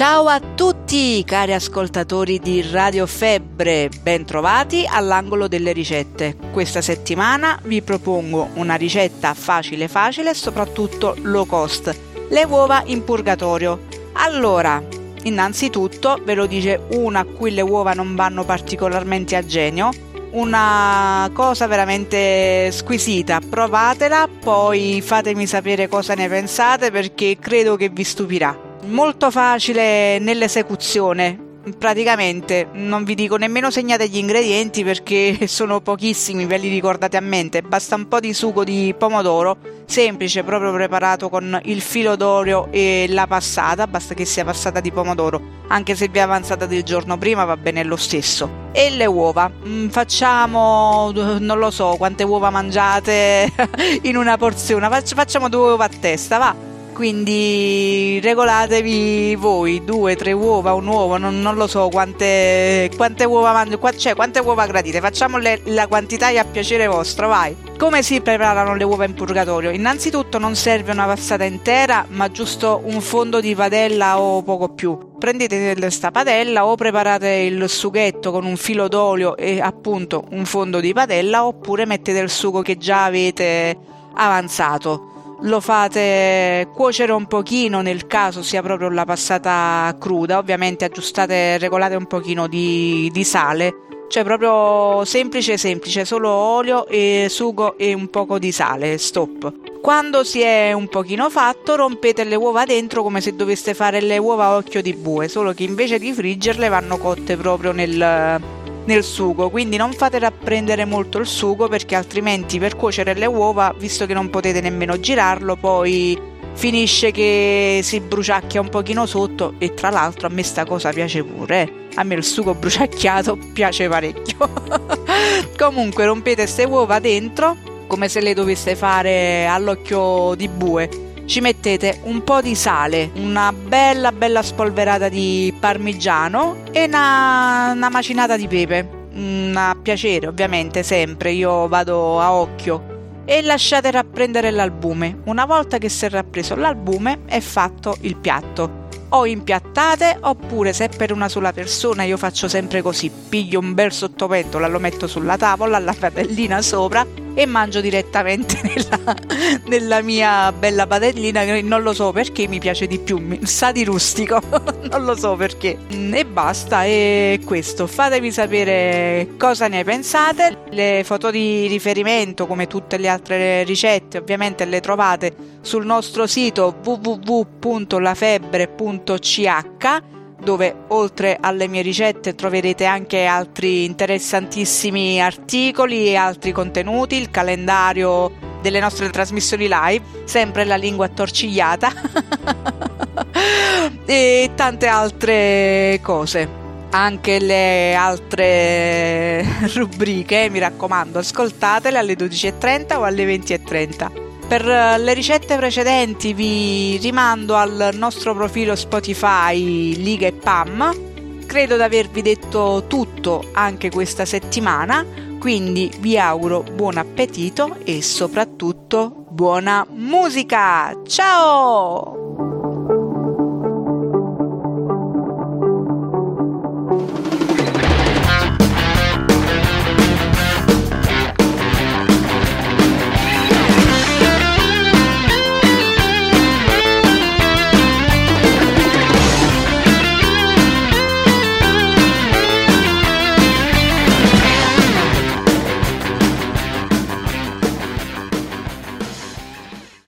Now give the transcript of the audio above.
a tutti cari ascoltatori di Radio Febbre, bentrovati all'angolo delle ricette. Questa settimana vi propongo una ricetta facile facile e soprattutto low cost, le uova in purgatorio. Allora, innanzitutto ve lo dice una a cui le uova non vanno particolarmente a genio, una cosa veramente squisita. Provatela, poi fatemi sapere cosa ne pensate perché credo che vi stupirà molto facile nell'esecuzione. Praticamente non vi dico nemmeno segnate gli ingredienti perché sono pochissimi, ve li ricordate a mente. Basta un po' di sugo di pomodoro, semplice, proprio preparato con il filo d'olio e la passata, basta che sia passata di pomodoro, anche se vi è avanzata del giorno prima va bene lo stesso. E le uova, mm, facciamo, non lo so quante uova mangiate in una porzione, facciamo due uova a testa, va quindi regolatevi voi, due, tre uova, un uovo, non, non lo so quante, quante uova mangio, cioè quante uova gradite, facciamo le, la quantità e a piacere vostro, vai. Come si preparano le uova in purgatorio? Innanzitutto non serve una passata intera, ma giusto un fondo di padella o poco più. Prendete questa padella o preparate il sughetto con un filo d'olio e appunto un fondo di padella oppure mettete il sugo che già avete avanzato lo fate cuocere un pochino nel caso sia proprio la passata cruda, ovviamente aggiustate, regolate un pochino di, di sale, cioè proprio semplice semplice, solo olio e sugo e un poco di sale, stop. Quando si è un pochino fatto rompete le uova dentro come se doveste fare le uova a occhio di bue, solo che invece di friggerle vanno cotte proprio nel, nel sugo, quindi non fate rapprendere molto il sugo perché altrimenti per cuocere le uova, visto che non potete nemmeno girarlo, poi finisce che si bruciacchia un pochino sotto e tra l'altro a me sta cosa piace pure. Eh. A me il sugo bruciacchiato piace parecchio. Comunque rompete queste uova dentro come se le doveste fare all'occhio di bue. Ci mettete un po' di sale, una bella bella spolverata di parmigiano e una, una macinata di pepe. A piacere ovviamente sempre, io vado a occhio e lasciate rapprendere l'albume. Una volta che si è rappreso l'albume è fatto il piatto. O impiattate oppure se è per una sola persona io faccio sempre così, piglio un bel sottopentola, lo metto sulla tavola, la padellina sopra e mangio direttamente nella, nella mia bella padellina che non lo so perché mi piace di più, mi sa di rustico, non lo so perché. E basta, e questo. Fatemi sapere cosa ne pensate. Le foto di riferimento, come tutte le altre ricette, ovviamente le trovate sul nostro sito www.lafebbre.ch dove oltre alle mie ricette troverete anche altri interessantissimi articoli e altri contenuti, il calendario delle nostre trasmissioni live, sempre la lingua attorcigliata e tante altre cose. Anche le altre rubriche, mi raccomando, ascoltatele alle 12.30 o alle 20.30. Per eh, le ricette precedenti vi rimando al nostro profilo Spotify Liga e Pam. Credo di avervi detto tutto anche questa settimana, quindi vi auguro buon appetito e soprattutto buona musica. Ciao!